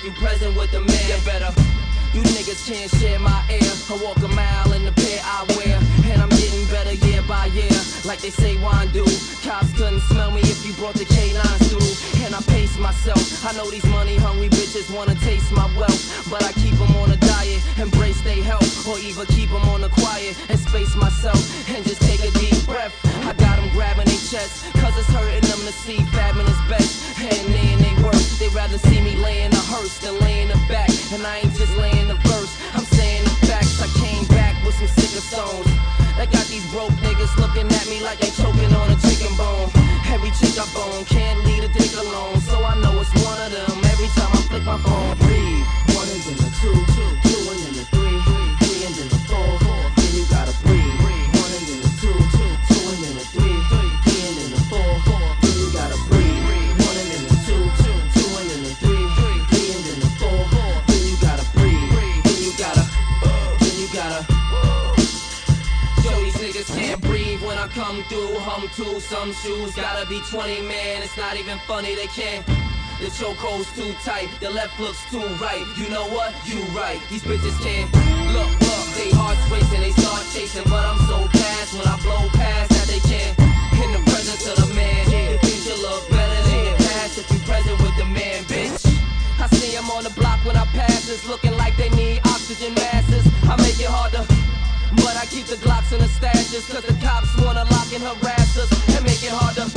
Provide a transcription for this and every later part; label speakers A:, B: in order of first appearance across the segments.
A: if you present with the man. You better. You niggas can't share my air. I walk a mile in the pair I wear. And I'm getting better year by year. Like they say wine do. Cops couldn't smell me if you brought the canines through. And I pace myself. I know these money hungry bitches wanna taste my wealth. But I keep them on a diet. Embrace they help. Or even keep them on the quiet. And space myself. It's hurting them to see fabbing is best. And they and they work. They rather see me laying a hearse than laying a back. And I ain't just laying the verse. I'm saying the facts. I come through. Hum to some shoes, gotta be 20 man. It's not even funny, they can't. The chokehold's too tight, the left looks too right. You know what? You right. These bitches can't look, look. They hearts racing, they start chasing, but I'm so fast when I blow past that they can't. In the presence of the man, the future look better than your past if you present with the man, bitch. I see 'em on the block when I pass, it's looking like they need oxygen masses. I make it harder. But I keep the Glocks in the stashes Cause the cops wanna lock and harass us And make it harder.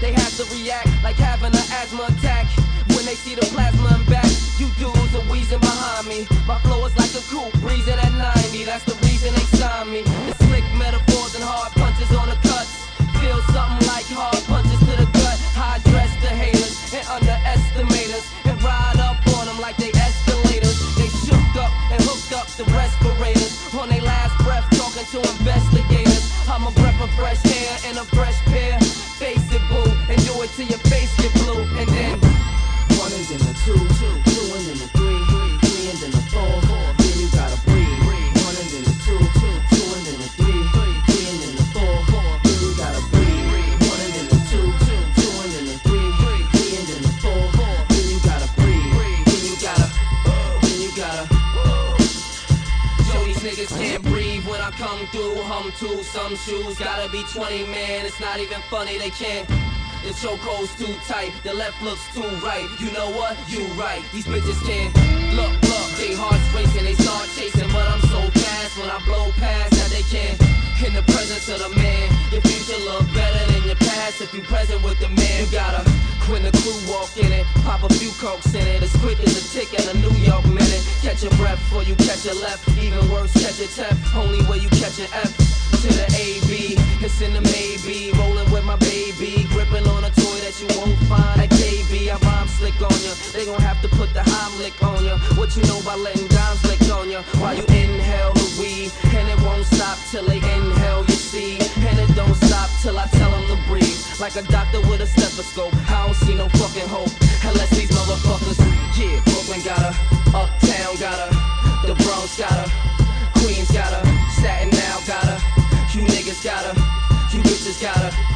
A: They have to react like having an asthma attack. When they see the plasma and back You dudes are wheezing behind me. My flow is like a coupe breezing at 90 That's the reason they sign me. It's slick metaphors and hard punches on the cuts. Feel something like hard punches to the gut. High dress the haters and underestimate fresh air and a fresh pair Face it boo and do it till your face get blue And then one and then the two, two and then the three, three and then the four, then you gotta breathe. One and then the two, two and then the three, three and then the four, then you gotta breathe. Then two, two three, three four, you gotta breathe. Then you gotta, then you gotta. Yo, these niggas can't breathe I come through. Hum to some shoes, gotta be 20 man. It's not even funny, they can't. The chokehold's too tight, the left looks too right. You know what? You right. These bitches can't look, look. They hearts racing, they start chasing, but I'm so fast when I blow past that they can't. In the presence of the man, your future look better than your past if you present with the man. You gotta when the crew walk in it, pop a few cokes in it, as quick as a tick in a New York minute. Catch your breath before you catch your left. Even worse, catch a tap. Only way you catch an F to the AB. It's in the maybe. Rolling with my baby. Gripping on a toy that you won't find at KB. I rhyme slick on ya. They gon' have to put the Heimlich on ya. What you know about letting dimes lick on ya? While you inhale the weed. And it won't stop till they inhale your seed. And it don't stop till I tell them to breathe. Like a doctor fucking hope. Unless these motherfuckers. Yeah, Brooklyn got her. Uptown got her. The Bronx got her. Queens got her. Staten now got her. You niggas got her. You bitches got her.